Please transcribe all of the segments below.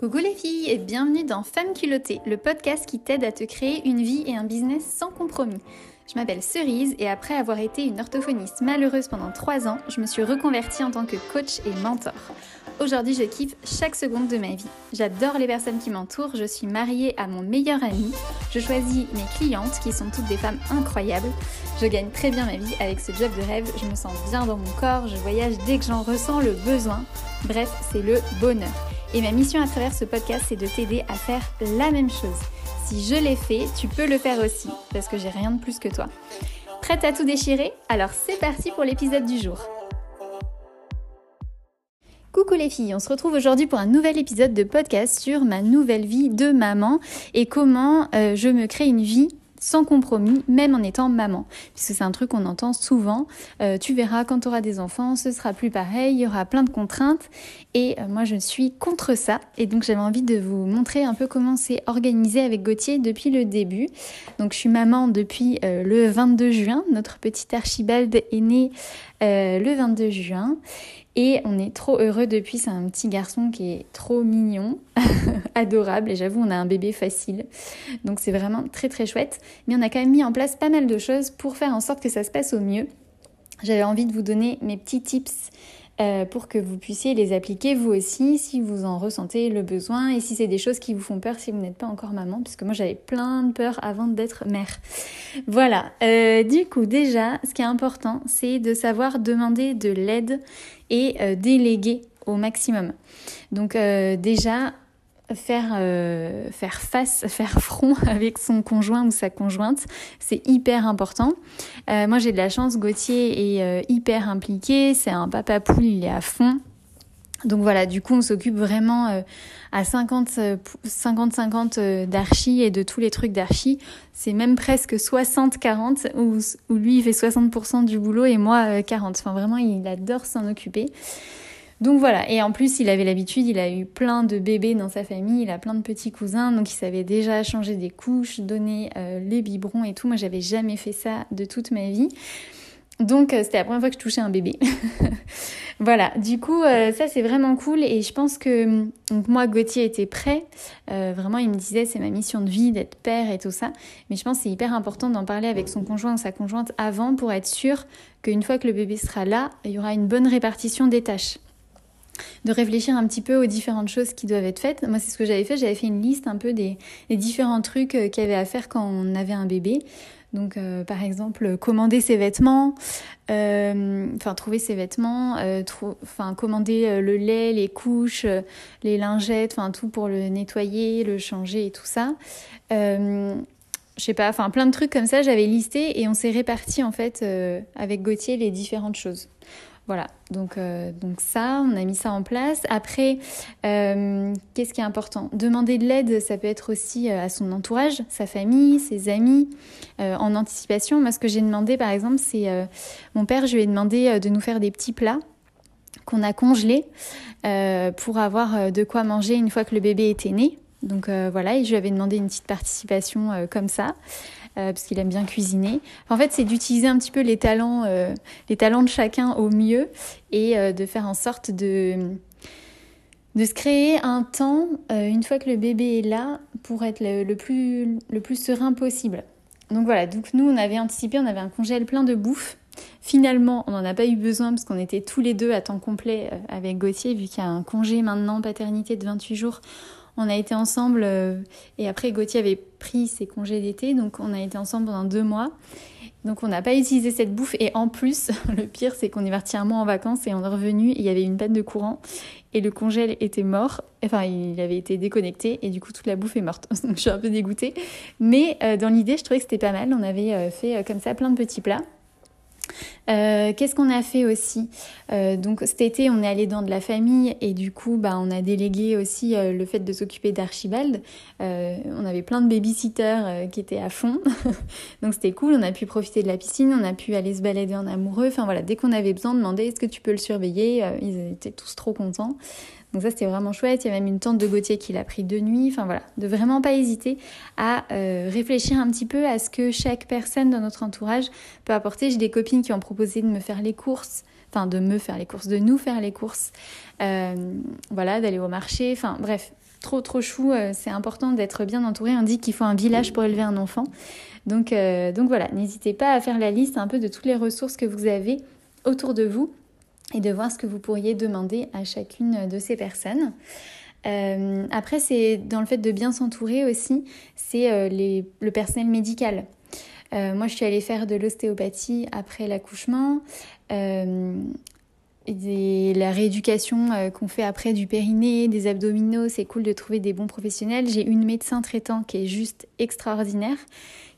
Coucou les filles et bienvenue dans Femme culottée, le podcast qui t'aide à te créer une vie et un business sans compromis. Je m'appelle Cerise et après avoir été une orthophoniste malheureuse pendant 3 ans, je me suis reconvertie en tant que coach et mentor. Aujourd'hui, je kiffe chaque seconde de ma vie. J'adore les personnes qui m'entourent, je suis mariée à mon meilleur ami, je choisis mes clientes qui sont toutes des femmes incroyables, je gagne très bien ma vie avec ce job de rêve, je me sens bien dans mon corps, je voyage dès que j'en ressens le besoin. Bref, c'est le bonheur. Et ma mission à travers ce podcast, c'est de t'aider à faire la même chose. Si je l'ai fait, tu peux le faire aussi, parce que j'ai rien de plus que toi. Prête à tout déchirer? Alors c'est parti pour l'épisode du jour. Coucou les filles, on se retrouve aujourd'hui pour un nouvel épisode de podcast sur ma nouvelle vie de maman et comment euh, je me crée une vie sans compromis, même en étant maman. Puisque c'est un truc qu'on entend souvent. Euh, tu verras quand tu auras des enfants, ce sera plus pareil, il y aura plein de contraintes. Et euh, moi, je suis contre ça. Et donc, j'avais envie de vous montrer un peu comment c'est organisé avec Gauthier depuis le début. Donc, je suis maman depuis euh, le 22 juin. Notre petit Archibald est né le 22 juin. Et on est trop heureux depuis, c'est un petit garçon qui est trop mignon, adorable, et j'avoue on a un bébé facile. Donc c'est vraiment très très chouette. Mais on a quand même mis en place pas mal de choses pour faire en sorte que ça se passe au mieux. J'avais envie de vous donner mes petits tips euh, pour que vous puissiez les appliquer vous aussi si vous en ressentez le besoin et si c'est des choses qui vous font peur si vous n'êtes pas encore maman, puisque moi j'avais plein de peur avant d'être mère. Voilà, euh, du coup déjà, ce qui est important, c'est de savoir demander de l'aide et euh, déléguer au maximum. Donc déjà, faire, euh, faire face, faire front avec son conjoint ou sa conjointe, c'est hyper important. Euh, moi j'ai de la chance, Gauthier est euh, hyper impliqué, c'est un papa poule, il est à fond. Donc voilà, du coup on s'occupe vraiment à 50-50 d'archi et de tous les trucs d'archi. C'est même presque 60-40 où, où lui il fait 60% du boulot et moi 40. Enfin vraiment il adore s'en occuper. Donc voilà, et en plus il avait l'habitude, il a eu plein de bébés dans sa famille, il a plein de petits cousins, donc il savait déjà changer des couches, donner euh, les biberons et tout. Moi j'avais jamais fait ça de toute ma vie. Donc euh, c'était la première fois que je touchais un bébé. voilà, du coup euh, ça c'est vraiment cool et je pense que donc, moi Gauthier était prêt. vraiment il me disait c'est ma mission de vie d'être père et tout ça. Mais je pense que c'est hyper important d'en parler avec son conjoint ou sa conjointe avant pour être sûr qu'une fois que le bébé sera là, il y aura une bonne répartition des tâches de réfléchir un petit peu aux différentes choses qui doivent être faites. Moi, c'est ce que j'avais fait. J'avais fait une liste un peu des, différents trucs euh, qu'il y avait à faire quand on avait un bébé. Donc, euh, par exemple, commander ses vêtements, euh, enfin trouver ses vêtements, commander le lait, les couches, les lingettes, enfin tout pour le nettoyer, le changer et tout ça. je sais pas, enfin plein de trucs comme ça, j'avais listé et on s'est réparti en fait avec Gauthier les différentes choses. Voilà, donc, euh, donc ça, on a mis ça en place. Après, euh, qu'est-ce qui est important? Demander de l'aide, ça peut être aussi euh, à son entourage, sa famille, ses amis, en anticipation. Moi, ce que j'ai demandé, par exemple, c'est mon père, je lui ai demandé de nous faire des petits plats qu'on a congelés pour avoir de quoi manger une fois que le bébé était né. Donc voilà, et je lui avais demandé une petite participation comme ça. Euh, parce qu'il aime bien cuisiner. En fait, c'est d'utiliser un petit peu les talents, euh, les talents de chacun au mieux et euh, de faire en sorte de, de se créer un temps, une fois que le bébé est là, pour être le, plus, le plus serein possible. Donc voilà, donc nous, on avait anticipé, on avait un congèle plein de bouffe. Finalement, on n'en a pas eu besoin parce qu'on était tous les deux à temps complet avec Gauthier, vu qu'il y a un congé maintenant, paternité de 28 jours. On a été ensemble euh, et après Gauthier avait pris ses congés d'été, donc on a été ensemble pendant deux mois. Donc on n'a pas utilisé cette bouffe et en plus, le pire c'est qu'on est parti un mois en vacances et on est revenu, il y avait une panne de courant et le congèle était mort, enfin il avait été déconnecté et du coup toute la bouffe est morte. Donc je suis un peu dégoûtée. Mais euh, dans l'idée je trouvais que c'était pas mal, on avait euh, fait comme ça plein de petits plats. Euh, qu'est-ce qu'on a fait aussi euh, Donc cet été, on est allé dans de la famille et du coup, bah, on a délégué aussi euh, le fait de s'occuper d'Archibald. on avait plein de babysitters qui étaient à fond, donc c'était cool. On a pu profiter de la piscine, on a pu aller se balader en amoureux. Enfin voilà, dès qu'on avait besoin, demander est-ce que tu peux le surveiller. ils étaient tous trop contents. Donc ça c'était vraiment chouette. Il y a même une tante de Gauthier qui l'a pris de nuit. Enfin voilà, de vraiment pas hésiter à euh, réfléchir un petit peu à ce que chaque personne dans notre entourage peut apporter. J'ai des copines qui ont proposé de me faire les courses, enfin de me faire les courses, de nous faire les courses, euh, voilà, d'aller au marché. Enfin bref, trop trop chou. c'est important d'être bien entouré. On dit qu'il faut un village pour élever un enfant. Donc, donc voilà, n'hésitez pas à faire la liste un peu de toutes les ressources que vous avez autour de vous et de voir ce que vous pourriez demander à chacune de ces personnes. Euh, après, c'est dans le fait de bien s'entourer aussi, c'est euh, le personnel médical. Euh, moi, je suis allée faire de l'ostéopathie après l'accouchement. Et la rééducation qu'on fait après du périnée, des abdominaux, c'est cool de trouver des bons professionnels. J'ai une médecin traitant qui est juste extraordinaire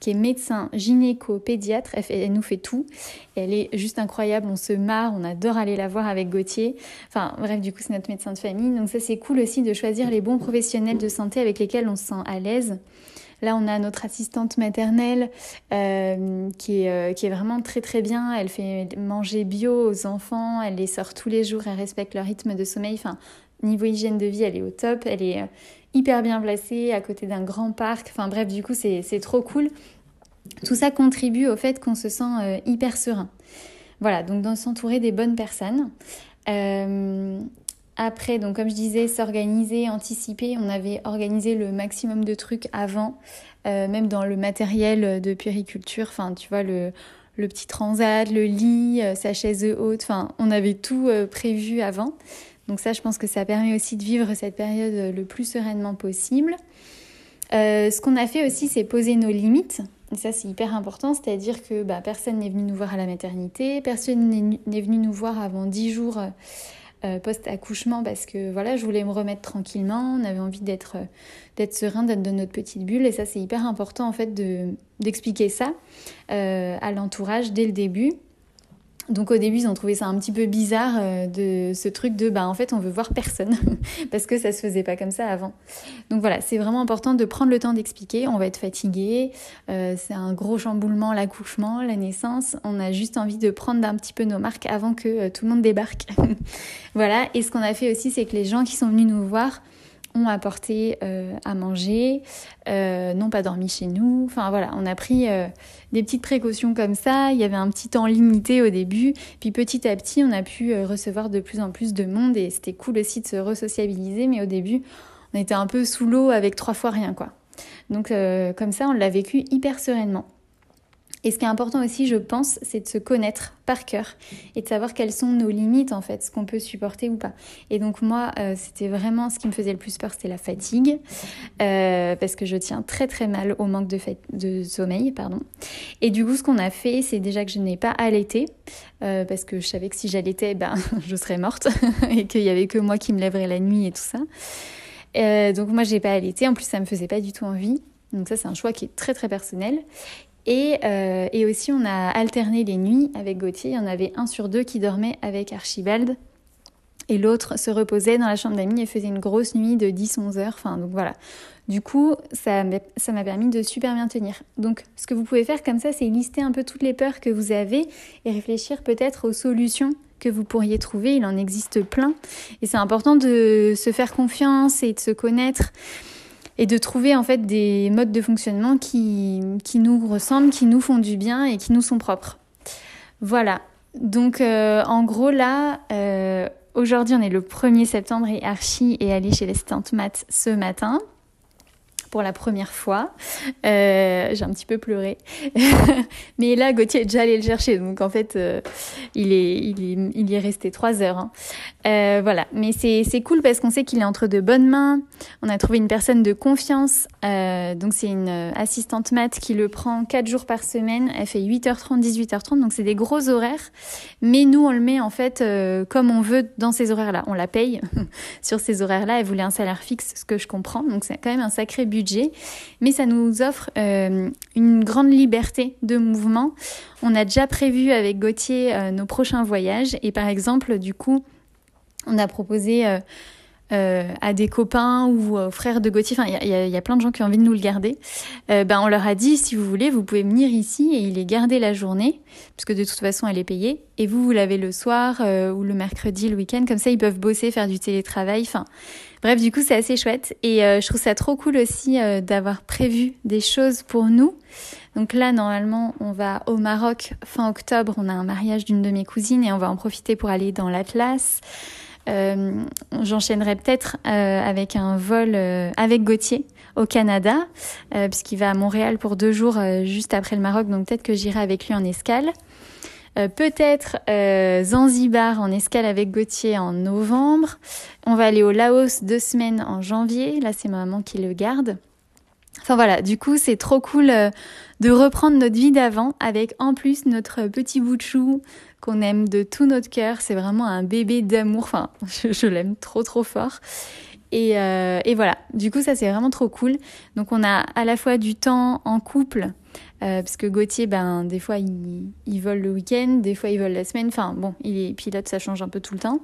qui est médecin gynéco-pédiatre. Elle, nous fait tout. elle est juste incroyable. On se marre. On adore aller la voir avec Gauthier. Enfin, bref, du coup, c'est notre médecin de famille. Donc, ça, c'est cool aussi de choisir les bons professionnels de santé avec lesquels on se sent à l'aise. Là, on a notre assistante maternelle euh, qui, est, euh, qui est vraiment très très bien. Elle fait manger bio aux enfants, elle les sort tous les jours, elle respecte leur rythme de sommeil. Enfin, niveau hygiène de vie, elle est au top. Elle est euh, hyper bien placée à côté d'un grand parc. Enfin bref, du coup, c'est trop cool. Tout ça contribue au fait qu'on se sent hyper serein. Voilà, donc de s'entourer des bonnes personnes. Après, donc comme je disais, s'organiser, anticiper. On avait organisé le maximum de trucs avant, euh, même dans le matériel de puériculture. Enfin, tu vois, le, le petit transat, le lit, sa chaise haute. Enfin, on avait tout prévu avant. Donc ça, je pense que ça permet aussi de vivre cette période le plus sereinement possible. Euh, ce qu'on a fait aussi, c'est poser nos limites. Et ça, c'est hyper important, c'est-à-dire que bah, personne n'est venu nous voir à la maternité, personne n'est venu nous voir avant 10 jours euh, post-accouchement parce que voilà, je voulais me remettre tranquillement, on avait envie d'être d'être serein, d'être dans notre petite bulle. Et ça, c'est hyper important en fait d'expliquer ça euh, à l'entourage dès le début. Donc au début, ils ont trouvé ça un petit peu bizarre euh, de ce truc de bah en fait, on veut voir personne parce que ça se faisait pas comme ça avant. Donc voilà, c'est vraiment important de prendre le temps d'expliquer. On va être fatigué, euh, c'est un gros chamboulement l'accouchement, la naissance. On a juste envie de prendre un petit peu nos marques avant que euh, tout le monde débarque. voilà. Et ce qu'on a fait aussi, c'est que les gens qui sont venus nous voir ont apporté euh, à manger, euh, n'ont pas dormi chez nous. Enfin voilà, on a pris euh, des petites précautions comme ça. Il y avait un petit temps limité au début, puis petit à petit, on a pu recevoir de plus en plus de monde et c'était cool aussi de se resociabiliser. Mais au début, on était un peu sous l'eau avec trois fois rien quoi. Donc comme ça, on l'a vécu hyper sereinement. Et ce qui est important aussi, je pense, c'est de se connaître par cœur et de savoir quelles sont nos limites en fait, ce qu'on peut supporter ou pas. Et donc moi, euh, c'était vraiment ce qui me faisait le plus peur, c'était la fatigue, euh, parce que je tiens très très mal au manque de, sommeil, pardon. Et du coup, ce qu'on a fait, c'est déjà que je n'ai pas allaité, euh, parce que je savais que si j'allaitais, ben, je serais morte et qu'il y avait que moi qui me lèverais la nuit et tout ça. donc moi, j'ai pas allaité. En plus, ça me faisait pas du tout envie. Donc ça, c'est un choix qui est très très personnel. Euh, et, aussi, on a alterné les nuits avec Gauthier. Il y en avait un sur deux qui dormait avec Archibald. Et l'autre se reposait dans la chambre d'amis et faisait une grosse nuit de 10-11 heures. Enfin, donc voilà. Du coup, ça m'a permis de super bien tenir. Donc, ce que vous pouvez faire comme ça, c'est lister un peu toutes les peurs que vous avez et réfléchir peut-être aux solutions que vous pourriez trouver. Il en existe plein. Et c'est important de se faire confiance et de se connaître et de trouver en fait des modes de fonctionnement qui, qui nous ressemblent, qui nous font du bien et qui nous sont propres. Voilà. Donc euh, en gros là, euh, aujourd'hui on est le 1er septembre et Archie est allé chez l'assistante maths ce matin pour la première fois. Euh, j'ai un petit peu pleuré. Mais là, Gauthier est déjà allé le chercher. Donc, en fait, euh, il, est, il, est, il est resté trois heures. Hein. Euh, voilà. Mais c'est cool parce qu'on sait qu'il est entre de bonnes mains. On a trouvé une personne de confiance. Donc, c'est une assistante maths qui le prend quatre jours par semaine. Elle fait 8h30, 18h30. Donc, c'est des gros horaires. Mais nous, on le met en fait comme on veut dans ces horaires-là. On la paye sur ces horaires-là. Elle voulait un salaire fixe, ce que je comprends. Donc, c'est quand même un sacré mais ça nous offre euh, une grande liberté de mouvement. On a déjà prévu avec Gauthier euh, nos prochains voyages et par exemple, du coup, on a proposé euh, euh, à des copains ou aux frères de Gauthier, enfin il y, y a, plein de gens qui ont envie de nous le garder, euh, ben on leur a dit si vous voulez vous pouvez venir ici et il est gardé la journée, puisque de toute façon elle est payée, et vous vous l'avez le soir euh, ou le mercredi, le week-end, comme ça ils peuvent bosser, faire du télétravail, enfin bref du coup c'est assez chouette. Et je trouve ça trop cool aussi d'avoir prévu des choses pour nous. Donc là normalement on va au Maroc fin octobre, on a un mariage d'une de mes cousines et on va en profiter pour aller dans l'Atlas. J'enchaînerai peut-être avec un vol avec Gauthier au Canada, puisqu'il va à Montréal pour deux jours juste après le Maroc, donc peut-être que j'irai avec lui en escale. Euh, peut-être euh, Zanzibar en escale avec Gauthier en novembre. On va aller au Laos deux semaines en janvier. Là, c'est ma maman qui le garde. Enfin voilà, du coup, c'est trop cool euh, de reprendre notre vie d'avant avec en plus notre petit bout de chou qu'on aime de tout notre cœur. C'est vraiment un bébé d'amour. Enfin, je, l'aime trop trop fort. Et, et, voilà, du coup ça c'est vraiment trop cool. Donc on a à la fois du temps en couple euh, parce que Gauthier, ben, des fois, il, vole le week-end, des fois, il vole la semaine. Enfin, bon, il est pilote, ça change un peu tout le temps.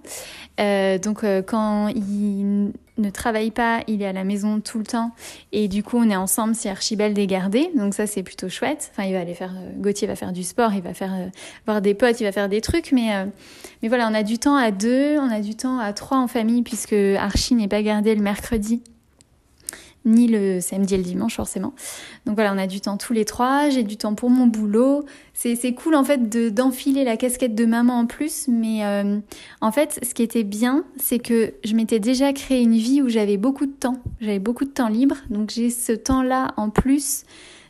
Euh, donc, euh, quand il ne travaille pas, il est à la maison tout le temps. Et du coup, on est ensemble si Archibald est gardé. Donc, ça, c'est plutôt chouette. Enfin, il va aller faire, Gauthier va faire du sport, il va faire, voir des potes, il va faire des trucs. Mais, mais voilà, on a du temps à deux, on a du temps à trois en famille, puisque Archie n'est pas gardé le mercredi ni le samedi et le dimanche forcément. Donc voilà, on a du temps tous les trois, j'ai du temps pour mon boulot. C'est cool en fait d'enfiler la casquette de maman en plus, mais euh, en fait ce qui était bien, c'est que je m'étais déjà créé une vie où j'avais beaucoup de temps, j'avais beaucoup de temps libre, donc j'ai ce temps-là en plus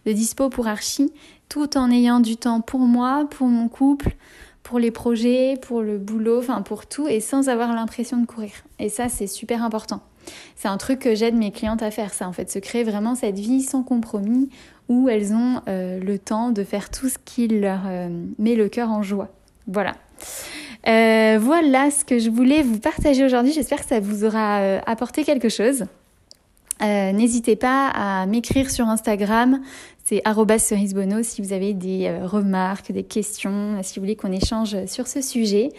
de dispo pour Archie, tout en ayant du temps pour moi, pour mon couple, pour les projets, pour le boulot, enfin pour tout, et sans avoir l'impression de courir. Et ça, c'est super important. C'est un truc que j'aide mes clientes à faire, ça en fait, se créer vraiment cette vie sans compromis où elles ont euh, le temps de faire tout ce qui leur euh, met le cœur en joie. Voilà. Euh, voilà ce que je voulais vous partager aujourd'hui. J'espère que ça vous aura apporté quelque chose. N'hésitez pas à m'écrire sur Instagram, c'est cerisebono si vous avez des remarques, des questions, si vous voulez qu'on échange sur ce sujet.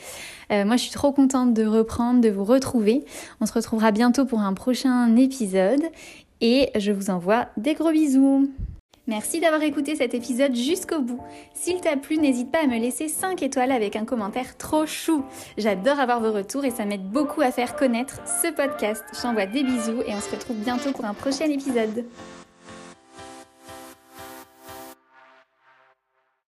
Euh, moi, je suis trop contente de reprendre, de vous retrouver. On se retrouvera bientôt pour un prochain épisode et je vous envoie des gros bisous. Merci d'avoir écouté cet épisode jusqu'au bout. S'il t'a plu, n'hésite pas à me laisser 5 étoiles avec un commentaire trop chou. J'adore avoir vos retours et ça m'aide beaucoup à faire connaître ce podcast. J'envoie des bisous et on se retrouve bientôt pour un prochain épisode.